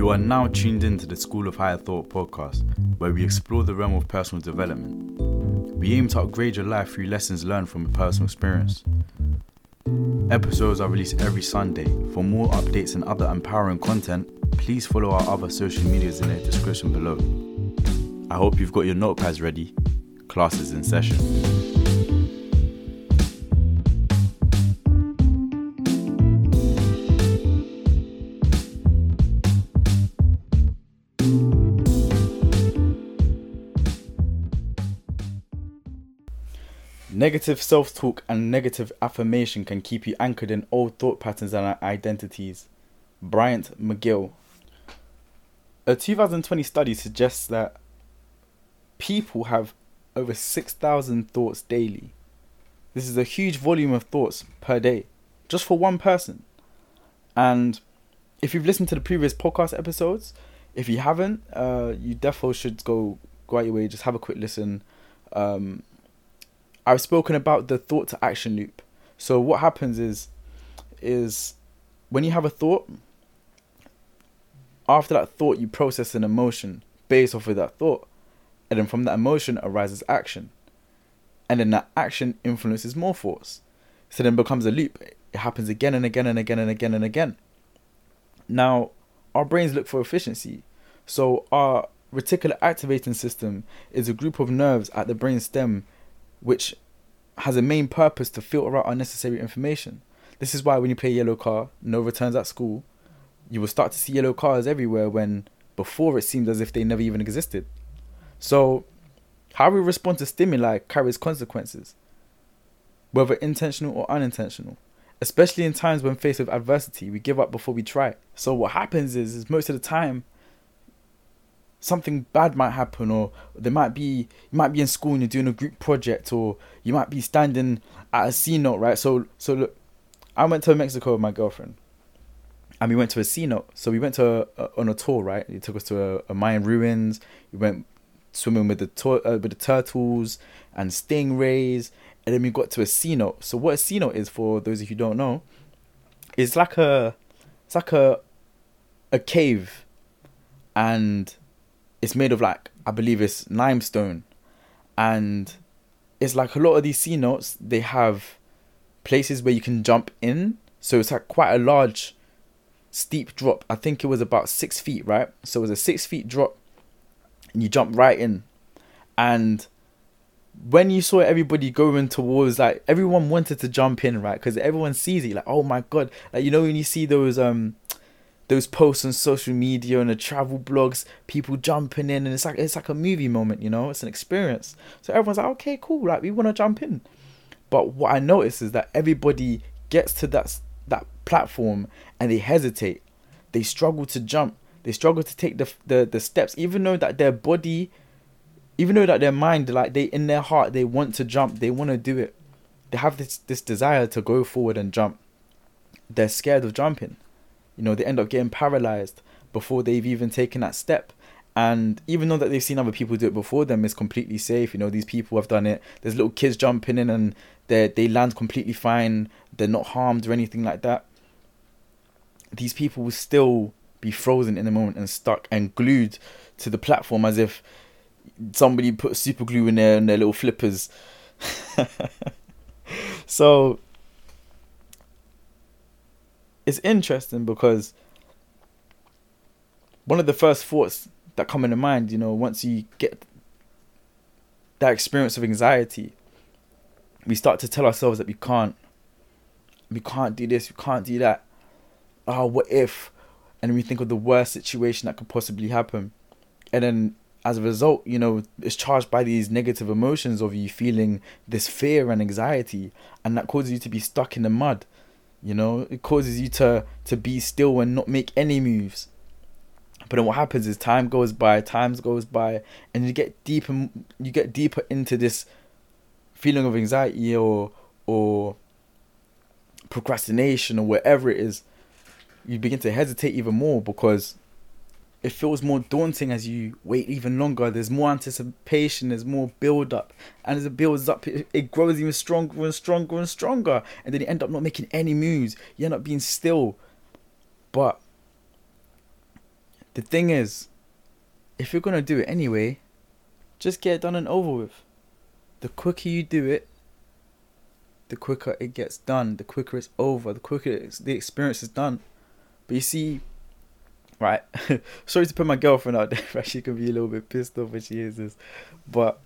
You are now tuned into the School of Higher Thought podcast, where we explore the realm of personal development. We aim to upgrade your life through lessons learned from a personal experience. Episodes are released every Sunday. For more updates and other empowering content, please follow our other social medias in the description below. I hope you've got your notepads ready. Class is in session. Negative self talk and negative affirmation can keep you anchored in old thought patterns and identities. Bryant McGill. A 2020 study suggests that people have over 6,000 thoughts daily. This is a huge volume of thoughts per day, just for one person. And if you've listened to the previous podcast episodes, if you haven't, uh, you definitely should go go out your way, just have a quick listen. Um, I've spoken about the thought to action loop. So what happens is is when you have a thought, after that thought you process an emotion based off of that thought. And then from that emotion arises action. And then that action influences more thoughts. So then becomes a loop. It happens again and again and again and again and again. Now, our brains look for efficiency. So our reticular activating system is a group of nerves at the brain stem which has a main purpose to filter out unnecessary information. This is why when you play yellow car, no returns at school, you will start to see yellow cars everywhere when before it seemed as if they never even existed. So, how we respond to stimuli carries consequences, whether intentional or unintentional. Especially in times when faced with adversity, we give up before we try. So what happens is, is most of the time, something bad might happen or there might be you might be in school and you're doing a group project or you might be standing at a cenote, right? So so look I went to Mexico with my girlfriend and we went to a cenote. So we went to a, a, on a tour, right? He took us to a, a Mayan ruins. We went swimming with the uh, with the turtles and stingrays, and then we got to a cenote. So what a cenote is for those of you who don't know, it's like a it's like a a cave, and it's made of like I believe it's limestone, and it's like a lot of these cenotes. They have places where you can jump in, so it's like quite a large, steep drop. I think it was about six feet, right? So it was a six feet drop, and you jump right in, and when you saw everybody going towards like everyone wanted to jump in right because everyone sees it like oh my god like you know when you see those um those posts on social media and the travel blogs, people jumping in, and it's like it's like a movie moment, you know, it's an experience. So everyone's like, okay, cool, like we want to jump in. But what I notice is that everybody gets to that that platform and they hesitate, they struggle to jump, they struggle to take the the, the steps, even though that their body, even though that their mind, like they in their heart, they want to jump, they want to do it, they have this this desire to go forward and jump. They're scared of jumping you know, they end up getting paralyzed before they've even taken that step. And even though that they've seen other people do it before them, it's completely safe. You know, these people have done it. There's little kids jumping in and they they land completely fine. They're not harmed or anything like that. These people will still be frozen in the moment and stuck and glued to the platform as if somebody put super glue in there and their little flippers. so it's interesting because one of the first thoughts that come into mind, you know, once you get that experience of anxiety, we start to tell ourselves that we can't, we can't do this, we can't do that. Oh, what if? And we think of the worst situation that could possibly happen. And then as a result, you know, it's charged by these negative emotions of you feeling this fear and anxiety, and that causes you to be stuck in the mud. You know, it causes you to to be still and not make any moves. But then what happens is time goes by, time goes by, and you get deeper you get deeper into this feeling of anxiety or or procrastination or whatever it is. You begin to hesitate even more because it feels more daunting as you wait even longer. There's more anticipation, there's more build up, and as it builds up, it, it, grows even stronger and stronger and stronger. And then you end up not making any moves. You end up being still. But the thing is, if you're gonna do it anyway, just get it done and over with. The quicker you do it, the quicker it gets done. The quicker it's over. The quicker the experience is done. But you see, right? Sorry to put my girlfriend out there. She could be a little bit pissed off when she hears this, but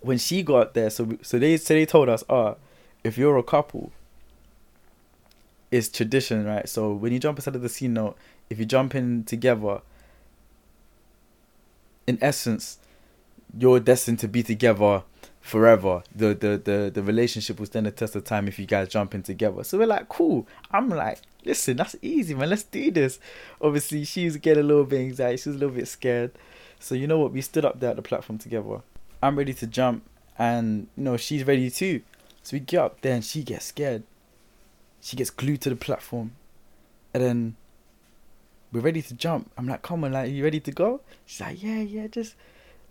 when she got there, so so they so they told us, oh, if you're a couple, it's tradition, right? So when you jump inside of the cenote, if you jump in together, in essence, you're destined to be together forever. The the the the relationship will stand the test of time if you guys jump in together. So we're like, cool. I'm like, listen, that's easy, man. Let's do this. Obviously, she's getting a little bit anxiety. She's a little bit scared. So you know what? We stood up there at the platform together. I'm ready to jump, and you know she's ready too. So we get up there, and she gets scared. She gets glued to the platform, and then we're ready to jump. I'm like, come on, like, you ready to go? She's like, yeah, yeah, just.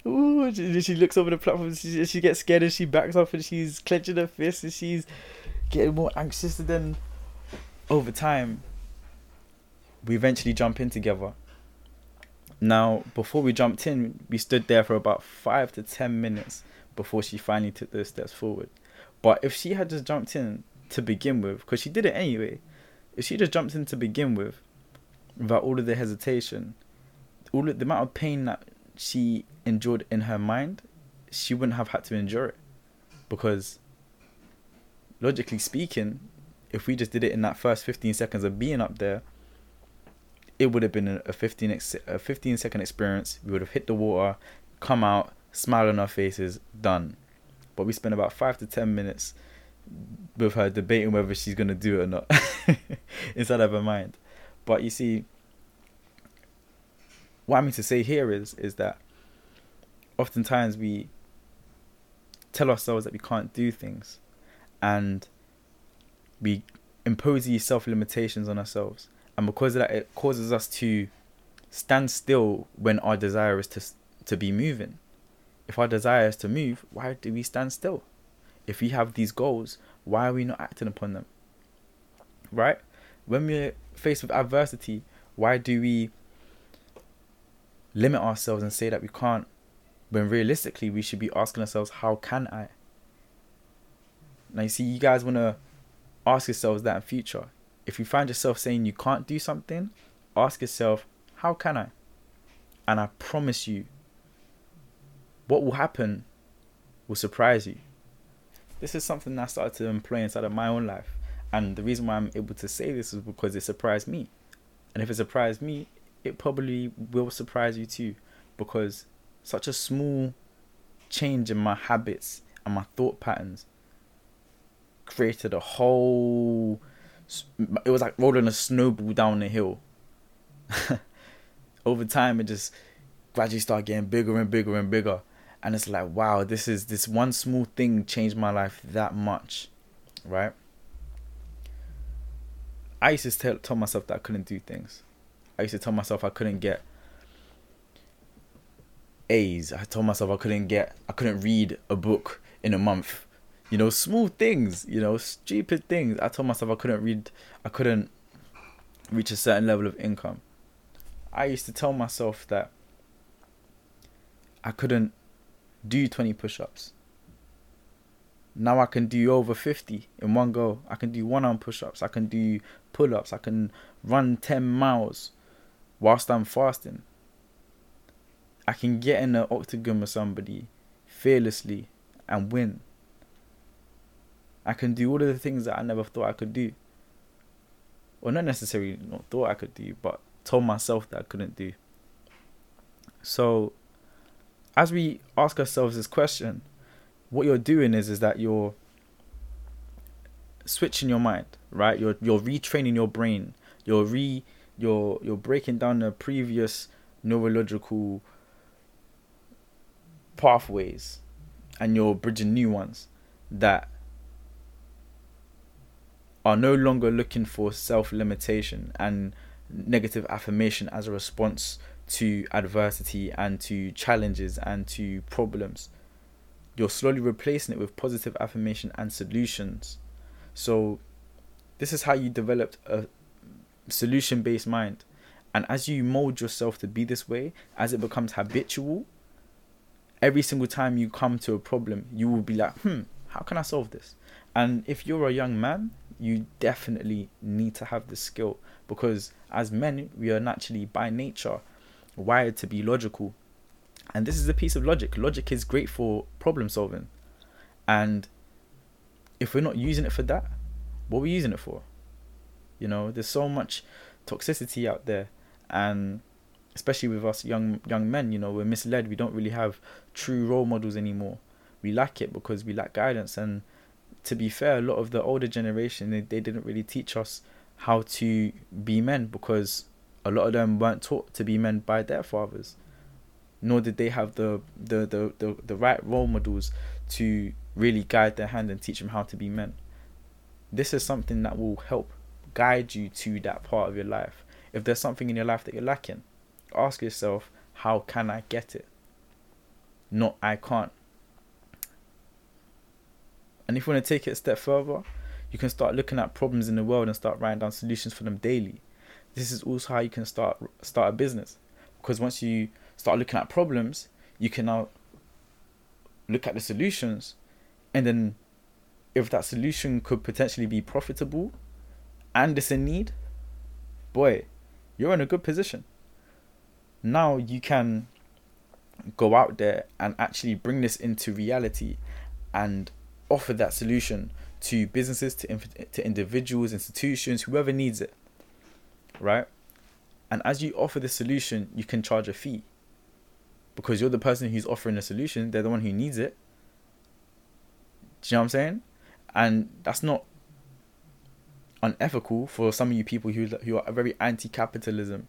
Ooh, she, looks over the platform. She, she gets scared and she backs off and she's clenching her fists and she's getting more anxious. Then over time, we eventually jump in together. Now, before we jumped in, we stood there for about five to ten minutes before she finally took those steps forward. But if she had just jumped in to begin with, because she did it anyway, if she just jumped in to begin with, without all of the hesitation, all of the amount of pain that she endured in her mind, she wouldn't have had to endure it, because logically speaking, if we just did it in that first 15 seconds of being up there, it would have been a 15 ex- a 15 second experience. We would have hit the water, come out, smile on our faces, done. But we spent about five to ten minutes with her debating whether she's gonna do it or not inside of her mind. But you see, what I mean to say here is is that oftentimes we tell ourselves that we can't do things, and we impose these self limitations on ourselves, and because of that, it causes us to stand still when our desire is to to be moving. If our desire is to move, why do we stand still? If we have these goals, why are we not acting upon them? Right? When we're faced with adversity, why do we limit ourselves and say that we can't when realistically we should be asking ourselves, how can I? Now you see, you guys want to ask yourselves that in future. If you find yourself saying you can't do something, ask yourself, how can I? And I promise you, what will happen will surprise you. This is something I started to employ inside of my own life. And the reason why I'm able to say this is because it surprised me. And if it surprised me, it probably will surprise you too. Because such a small change in my habits and my thought patterns created a whole it was like rolling a snowball down the hill. Over time it just gradually started getting bigger and bigger and bigger. And it's like wow this is this one small thing changed my life that much right? I used to tell, tell myself that i couldn't do things. I used to tell myself i couldn't get a's. I told myself i couldn't get i couldn't read a book in a month you know, small things, you know, stupid things. I told myself I couldn't read, I couldn't reach a certain level of income. I used to tell myself that I couldn't do 20 push ups. Now I can do over 50 in one go. I can do one arm push ups. I can do pull ups. I can run 10 miles whilst I'm fasting. I can get in an octagon with somebody fearlessly and win. I can do all of the things that I never thought I could do. Or not necessarily not thought I could do, but told myself that I couldn't do. So as we ask ourselves this question, what you're doing is is that you're switching your mind, right? You're you're retraining your brain. You're re you're you're breaking down the previous neurological pathways and you're bridging new ones that are no longer looking for self limitation and negative affirmation as a response to adversity and to challenges and to problems. You're slowly replacing it with positive affirmation and solutions. So, this is how you developed a solution based mind. And as you mold yourself to be this way, as it becomes habitual, every single time you come to a problem, you will be like, hmm, how can I solve this? And if you're a young man, you definitely need to have the skill because as men, we are naturally by nature wired to be logical. And this is a piece of logic. Logic is great for problem solving. And if we're not using it for that, what are we using it for? You know, there's so much toxicity out there and especially with us young young men, you know, we're misled. We don't really have true role models anymore. We lack it because we lack guidance and to be fair, a lot of the older generation they, they didn't really teach us how to be men because a lot of them weren't taught to be men by their fathers. Nor did they have the the, the, the, the right role models to really guide their hand and teach them how to be men. This is something that will help guide you to that part of your life. If there's something in your life that you're lacking, ask yourself, how can I get it? Not I can't. And if you want to take it a step further, you can start looking at problems in the world and start writing down solutions for them daily. This is also how you can start start a business. Because once you start looking at problems, you can now look at the solutions and then if that solution could potentially be profitable and it's a need, boy, you're in a good position. Now you can go out there and actually bring this into reality and offer that solution to businesses, to, to individuals, institutions, whoever needs it. Right? And as you offer the solution, you can charge a fee because you're the person who's offering the solution, they're the one who needs it. Do you know what I'm saying? And that's not unethical for some of you people who who are very anti-capitalism.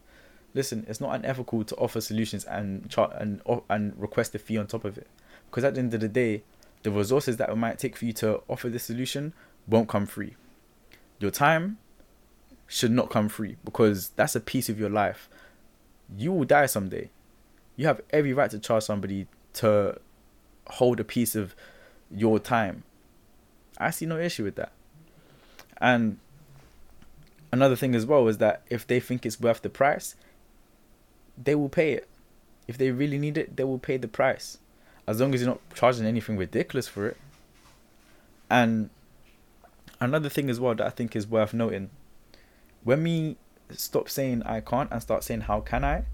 Listen, it's not unethical to offer solutions and chart and and request a fee on top of it, because at the end of the day, the resources that it might take for you to offer this solution won't come free. Your time should not come free because that's a piece of your life. You will die someday. You have every right to charge somebody to hold a piece of your time. I see no issue with that. And another thing as well is that if they think it's worth the price, they will pay it. If they really need it, they will pay the price as long as you're not charging anything ridiculous for it. And another thing as well that I think is worth noting when we stop saying I can't and start saying how can I,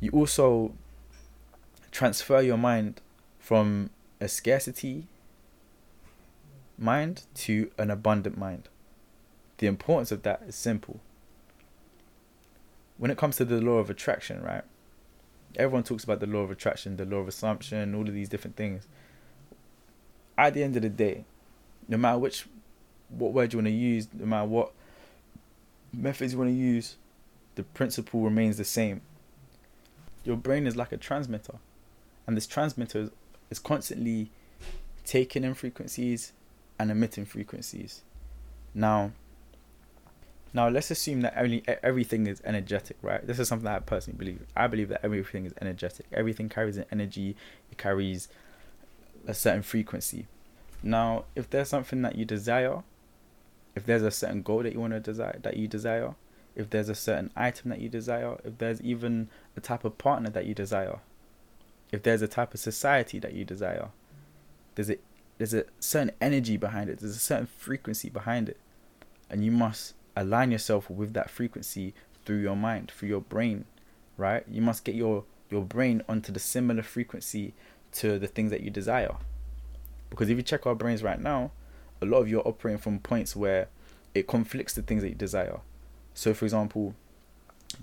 you also transfer your mind from a scarcity mind to an abundant mind. The importance of that is simple. When it comes to the law of attraction, right? Everyone talks about the law of attraction, the law of assumption, all of these different things. At the end of the day, no matter which what word you want to use, no matter what methods you want to use, the principle remains the same. Your brain is like a transmitter, and this transmitter is constantly taking in frequencies and emitting frequencies. Now, now let's assume that only everything is energetic, right? This is something that I personally believe. I believe that everything is energetic. Everything carries an energy. It carries a certain frequency. Now, if there's something that you desire, if there's a certain goal that you want to desire, that you desire, if there's a certain item that you desire, if there's even a type of partner that you desire, if there's a type of society that you desire, there's a there's a certain energy behind it. There's a certain frequency behind it, and you must align yourself with that frequency through your mind, through your brain, right? You must get your your brain onto the similar frequency to the things that you desire. Because if you check our brains right now, a lot of you are operating from points where it conflicts the things that you desire. So for example,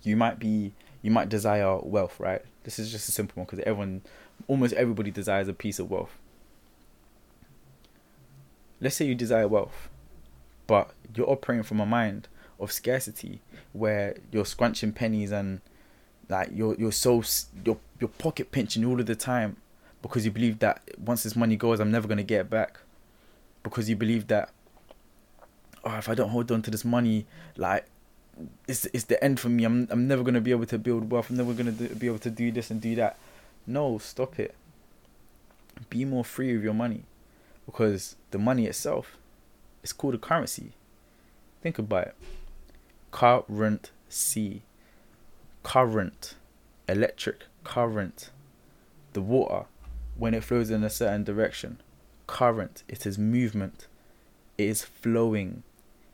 you might be you might desire wealth, right? This is just a simple one because everyone almost everybody desires a piece of wealth. Let's say you desire wealth but you're operating from a mind of scarcity where you're scrunching pennies and like you're you're so you're you're pocket pinching all of the time because you believe that once this money goes I'm never gonna get it back. Because you believe that oh if I don't hold on to this money like it's it's the end for me. I'm I'm never gonna be able to build wealth. I'm never gonna be able to do this and do that. No stop it. Be more free with your money because the money itself it's called a currency. Think about it. Currency. current, electric current, the water, when it flows in a certain direction, current, it is movement, it is flowing.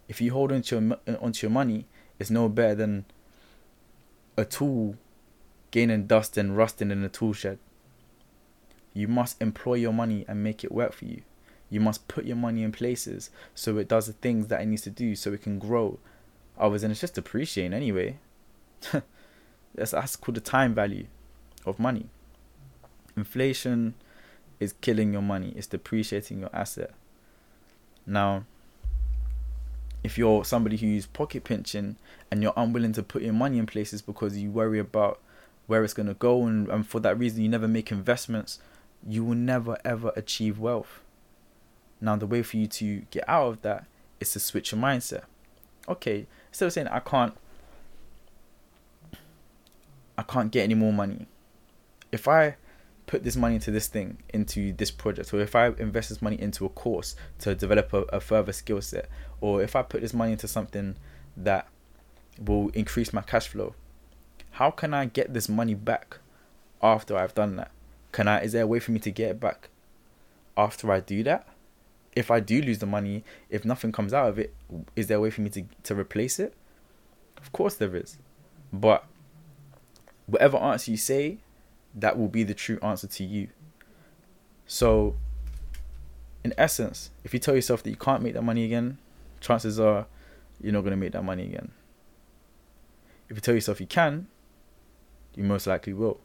If you hold onto your, uh, onto your money, it's no better than a tool gaining dust and rusting in a tool shed. You must employ your money and make it work for you. You must put your money in places so it does the things that it needs to do so it can grow. Otherwise, it's just depreciating anyway. that's, that's called the time value of money. Inflation is killing your money, it's depreciating your asset. Now, if you're somebody who's pocket pinching and you're unwilling to put your money in places because you worry about where it's going to go, and, and for that reason, you never make investments, you will never ever achieve wealth. Now, the way for you to get out of that is to switch your mindset. Okay, instead of saying I can't, I can't get any more money. If I put this money into this thing, into this project, or if I invest this money into a course to develop a, a further skill set, or if I put this money into something that will increase my cash flow, how can I get this money back after I've done that? Can I? Is there a way for me to get it back after I do that? If I do lose the money, if nothing comes out of it, is there a way for me to to replace it? Of course there is, but whatever answer you say, that will be the true answer to you. So, in essence, if you tell yourself that you can't make that money again, chances are you're not going to make that money again. If you tell yourself you can, you most likely will.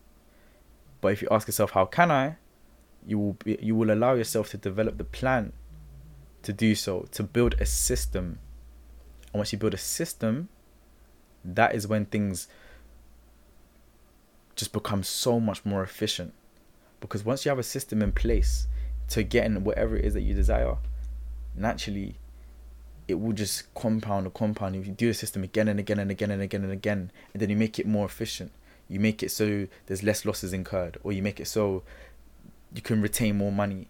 But if you ask yourself, how can I? You will be, you will allow yourself to develop the plan to do so, to build a system. And once you build a system, that is when things just become so much more efficient. Because once you have a system in place to get in whatever it is that you desire, naturally it will just compound and compound. If you do the system again and again and again and again and again, and then you make it more efficient, you make it so there's less losses incurred or you make it so you can retain more money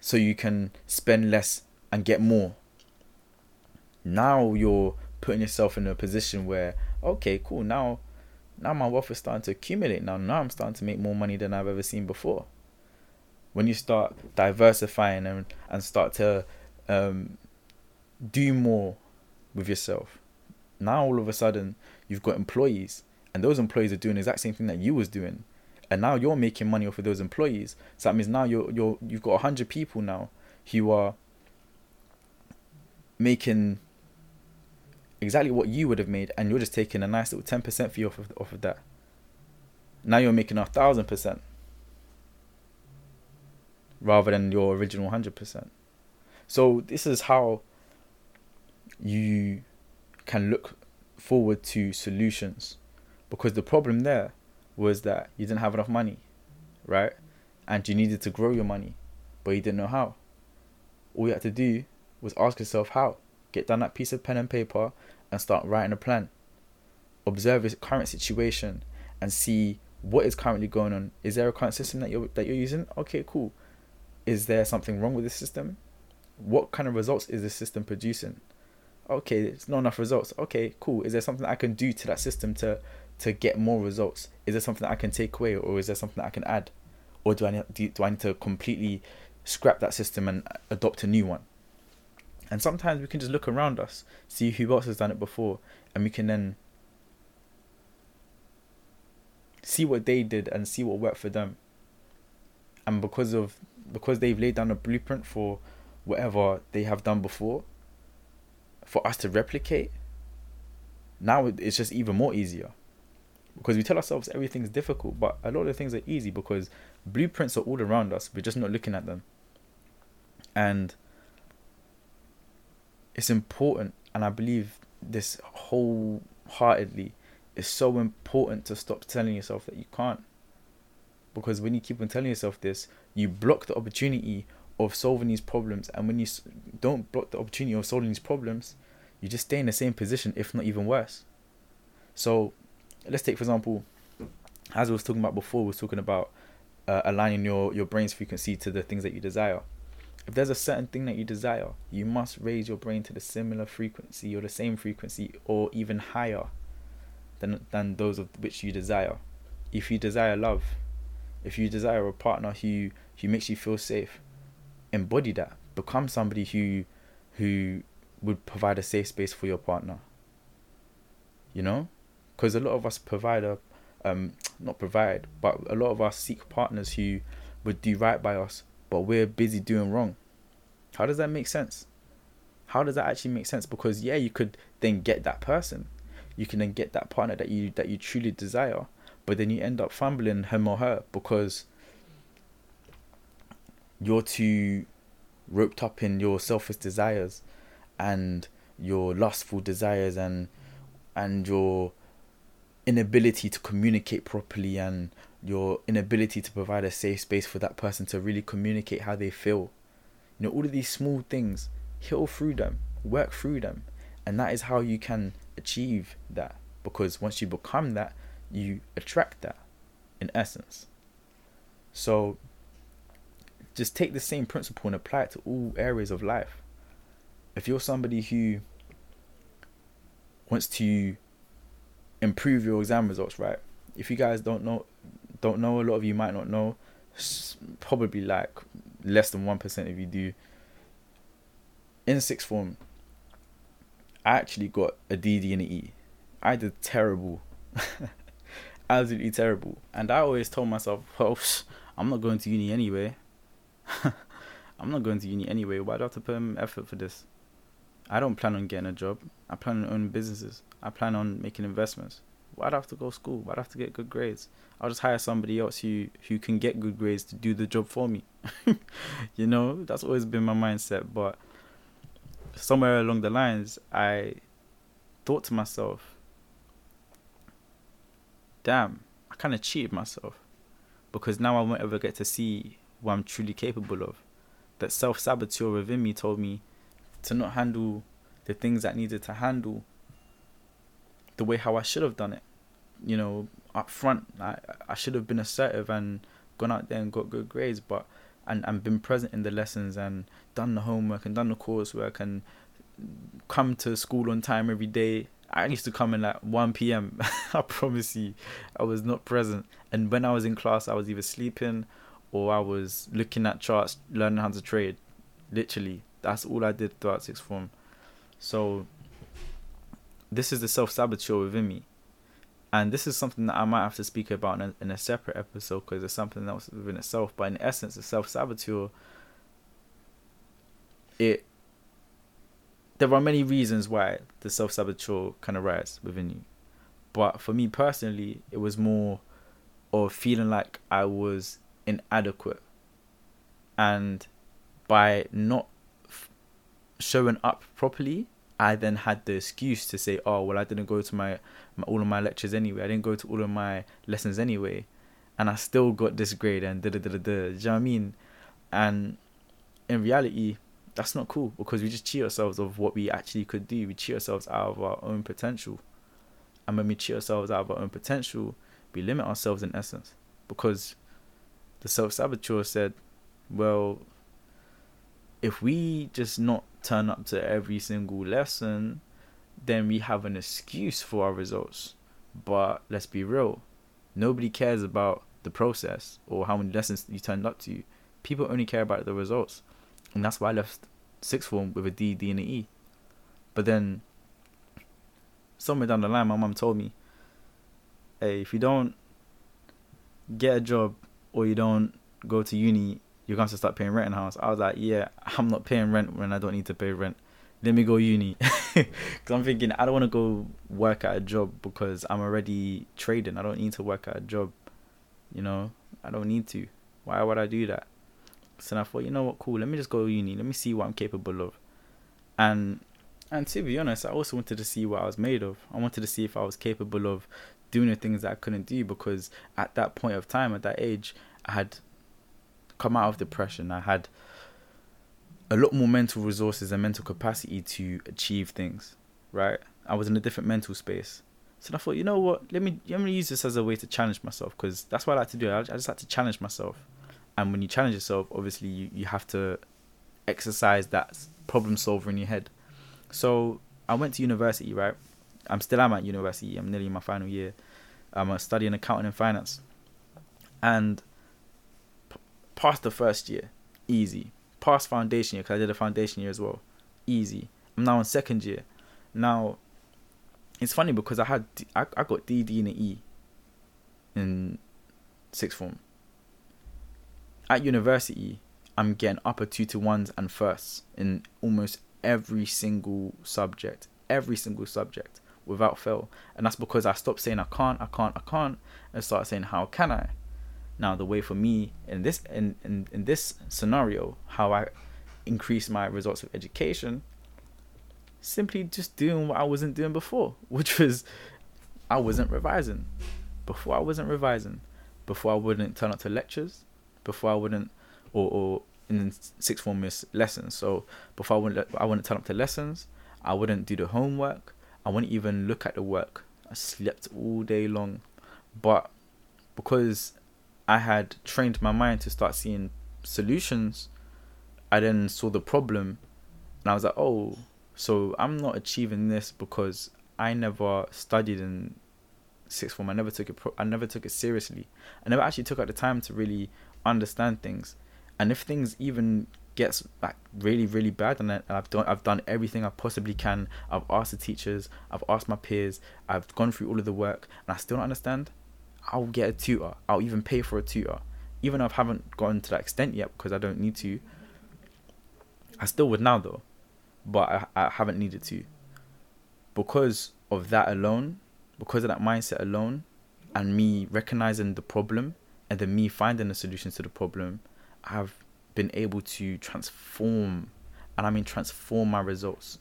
so you can spend less and get more. Now you're putting yourself in a position where okay cool now now my wealth is starting to accumulate. Now now i'm starting to make more money than i've ever seen before. When you start diversifying and, and start to um, do more with yourself now all of a sudden you've got employees and those employees are doing the exact same thing that you was doing and now you're making money off of those employees. So that means now you're you're you've got 100 people now who are making exactly what you would have made and you're just taking a nice little 10% fee off of off of that. Now you're making a thousand percent rather than your original 100% so this is how you can look forward to solutions because the problem there was that you didn't have enough money, right? And you needed to grow your money, but you didn't know how. All you had to do was ask yourself how. Get down that piece of pen and paper and start writing a plan. Observe your current situation and see what is currently going on. Is there a current system that you're that you're using? Okay, cool. Is there something wrong with the system? What kind of results is the system producing? Okay, it's not enough results. Okay, cool. Is there something I can do to that system to to get more results? Is there something I can take away, or is there something I can add, or do I need, do, do I need to completely scrap that system and adopt a new one? And sometimes we can just look around us, see who else has done it before, and we can then see what they did and see what worked for them. And because of because they've laid down a blueprint for whatever they have done before, for us to replicate, now it's just even more easier because we tell ourselves everything's difficult, but a lot of things are easy because blueprints are all around us. We're just not looking at them. And it's important, and I believe this wholeheartedly is so important to stop telling yourself that you can't. Because when you keep on telling yourself this, you block the opportunity of solving these problems. And when you don't block the opportunity of solving these problems, you just stay in the same position, if not even worse. So let's take for example, as I was talking about before, we was talking about uh, aligning your your brain's frequency to the things that you desire. If there's a certain thing that you desire, you must raise your brain to the similar frequency or the same frequency or even higher than than those of which you desire. If you desire love, if you desire a partner who who makes you feel safe, embody that. Become somebody who who would provide a safe space for your partner. You know, because a lot of us provide a, um, not provide, but a lot of us seek partners who would do right by us, but we're busy doing wrong. How does that make sense? How does that actually make sense? Because yeah, you could then get that person, you can then get that partner that you that you truly desire, but then you end up fumbling him or her because you're too roped up in your selfish desires and your lustful desires and and your inability to communicate properly and your inability to provide a safe space for that person to really communicate how they feel. You know, all of these small things, heal through them, work through them. And that is how you can achieve that. Because once you become that, you attract that in essence. So just take the same principle and apply it to all areas of life. If you're somebody who wants to improve your exam results, right? If you guys don't know, don't know, a lot of you might not know, probably like less than one percent of you do. In sixth form, I actually got a DD and an E. I did terrible, absolutely terrible, and I always told myself, "Well, I'm not going to uni anyway. I'm not going to uni anyway. Why do I have to put in effort for this? I don't plan on getting a job. I plan on owning businesses. I plan on making investments. Why'd I have to go to school? Why'd I have to get good grades? I'll just hire somebody else who who can get good grades to do the job for me. you know, that's always been my mindset. But somewhere along the lines, I thought to myself, damn, I kind of cheated myself because now I won't ever get to see what I'm truly capable of. That self saboteur within me told me to not handle the things that needed to handle the way how I should have done it. You know, up front, I I should have been assertive and gone out there and got good grades, but and and been present in the lessons and done the homework and done the coursework and come to school on time every day. I used to come in at 1 p.m. I promise you, I was not present. And when I was in class, I was either sleeping or I was looking at charts, learning how to trade. Literally, that's all I did throughout sixth form. So this is the self saboteur within me, and this is something that I might have to speak about in a, in a separate episode because it's something else within itself. But in essence, the self saboteur. It. There are many reasons why the self saboteur can arise within you, but for me personally, it was more of feeling like I was inadequate, and by not showing up properly, I then had the excuse to say, "Oh, well, I didn't go to my, my, all of my lectures anyway. I didn't go to all of my lessons anyway, and I still got this grade." And da da da da. Do you know what I mean? And in reality, that's not cool because we just cheat ourselves of what we actually could do. We cheat ourselves out of our own potential, and when we cheat ourselves out of our own potential, we limit ourselves in essence because the self saboteur said, "Well, if we just not turn up to every single lesson, then we have an excuse for our results. But let's be real, nobody cares about the process or how many lessons you turned up to. People only care about the results, and that's why I left sixth form with a D, D, and an E. But then, somewhere down the line, my mom told me, "Hey, if you don't get a job or you don't go to uni you're going to start paying rent in house. I was like, yeah, I'm not paying rent when I don't need to pay rent. Let me go uni. Because I'm thinking, I don't want to go work at a job because I'm already trading. I don't need to work at a job. You know, I don't need to. Why would I do that? So I thought, you know what, cool. Let me just go uni. Let me see what I'm capable of. And and to be honest, I also wanted to see what I was made of. I wanted to see if I was capable of doing the things that I couldn't do because at that point of time, at that age, I had come out of depression, I had a lot more mental resources and mental capacity to achieve things, right? I was in a different mental space. So I thought, you know what? Let me let me use this as a way to challenge myself because that's what I like to do. I, just like to challenge myself. And when you challenge yourself, obviously you, you have to exercise that problem solver in your head. So I went to university, right? I'm still am at university. I'm nearly in my final year. I'm studying accounting and finance, and past the first year, easy. Past foundation year, because I did a foundation year as well, easy. I'm now in second year. Now, it's funny because I had I, I got DD and an E in sixth form. At university, I'm getting upper two to ones and firsts in almost every single subject, every single subject without fail. And that's because I stopped saying I can't, I can't, I can't, and started saying how can I. Now the way for me in this in, in, in this scenario, how I increase my results of education, simply just doing what I wasn't doing before, which was I wasn't revising. Before I wasn't revising. Before I wouldn't turn up to lectures. Before I wouldn't or, or in sixth form miss lessons. So before I wouldn't I wouldn't turn up to lessons. I wouldn't do the homework. I wouldn't even look at the work. I slept all day long. But because I had trained my mind to start seeing solutions, I then saw the problem and I was like, oh, so I'm not achieving this because I never studied in sixth form. I never took it. Pro- I never took it seriously. I never actually took out the time to really understand things. And if things even gets like really really bad and I've done I've done everything I possibly can I've asked the teachers I've asked my peers I've gone through all of the work and I still don't understand I'll get a tutor. I'll even pay for a tutor. Even if I haven't gotten to that extent yet because I don't need to. I still would now though. But I, I haven't needed to. Because of that alone because of that mindset alone and me recognizing the problem and then me finding the solutions to the problem I've been able to transform, and I mean transform my results.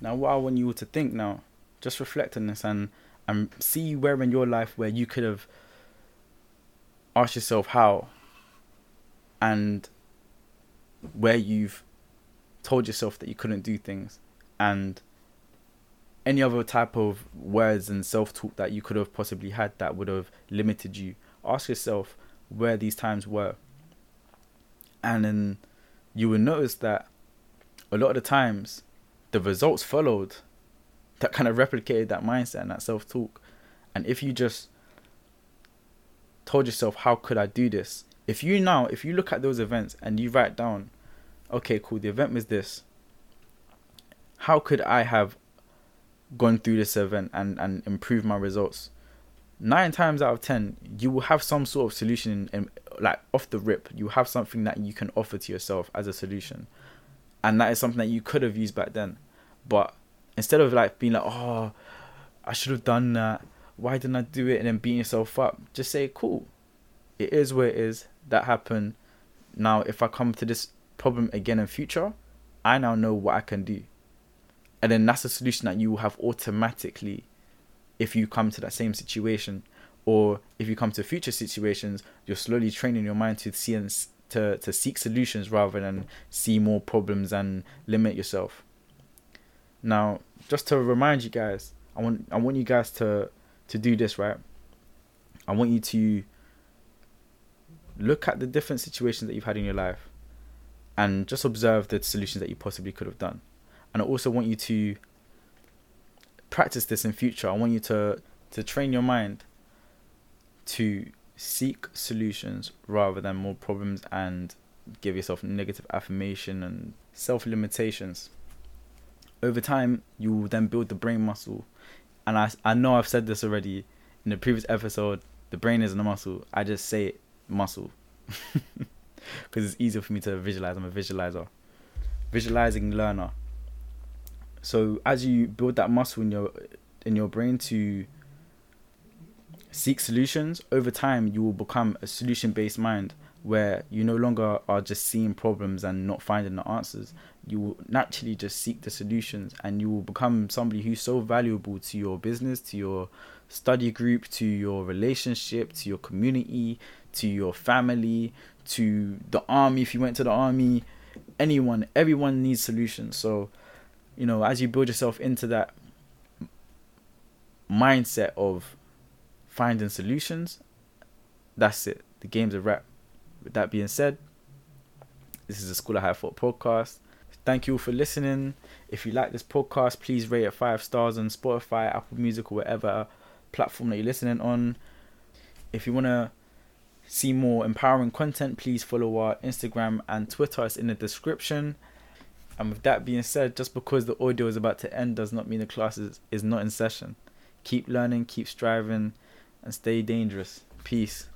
Now, what I want you all to think now, just reflect on this and and see where in your life where you could have asked yourself how, and where you've told yourself that you couldn't do things, and any other type of words and self talk that you could have possibly had that would have limited you. Ask yourself where these times were and then you will notice that a lot of the times the results followed that kind of replicated that mindset and that self talk. And if you just told yourself, how could I do this? If you now, if you look at those events and you write down, okay, cool, the event was this. How could I have gone through this event and, and improved my results? nine times out of ten, you will have some sort of solution, and like off the rip, you have something that you can offer to yourself as a solution, and that is something that you could have used back then. But instead of like being like, oh, I should have done that. Why didn't I do it? And then beating yourself up. Just say, cool. It is where it is. That happened. Now, if I come to this problem again in future, I now know what I can do. And then that's a solution that you will have automatically if you come to that same situation or if you come to future situations you're slowly training your mind to see and to, to seek solutions rather than see more problems and limit yourself now just to remind you guys i want i want you guys to to do this right i want you to look at the different situations that you've had in your life and just observe the solutions that you possibly could have done and i also want you to practice this in future. I want you to to train your mind to seek solutions rather than more problems and give yourself negative affirmation and self limitations. Over time, you will then build the brain muscle. And I, I know I've said this already in the previous episode the brain isn't a muscle. I just say it, muscle. Because it's easier for me to visualize. I'm a visualizer. Visualizing learner. So as you build that muscle in your in your brain to seek solutions, over time you will become a solution based mind where you no longer are just seeing problems and not finding the answers. You will naturally just seek the solutions and you will become somebody who's so valuable to your business, to your study group, to your relationship, to your community, to your family, to the army if you went to the army, anyone, everyone needs solutions. So you know, as you build yourself into that mindset of finding solutions, that's it. The game's a wrap. With that being said, this is the School of High Thought podcast. Thank you all for listening. If you like this podcast, please rate it five stars on Spotify, Apple Music, or whatever platform that you're listening on. If you want to see more empowering content, please follow our Instagram and Twitter. It's in the description. And with that being said, just because the audio is about to end does not mean the class is, is not in session. Keep learning, keep striving, and stay dangerous. Peace.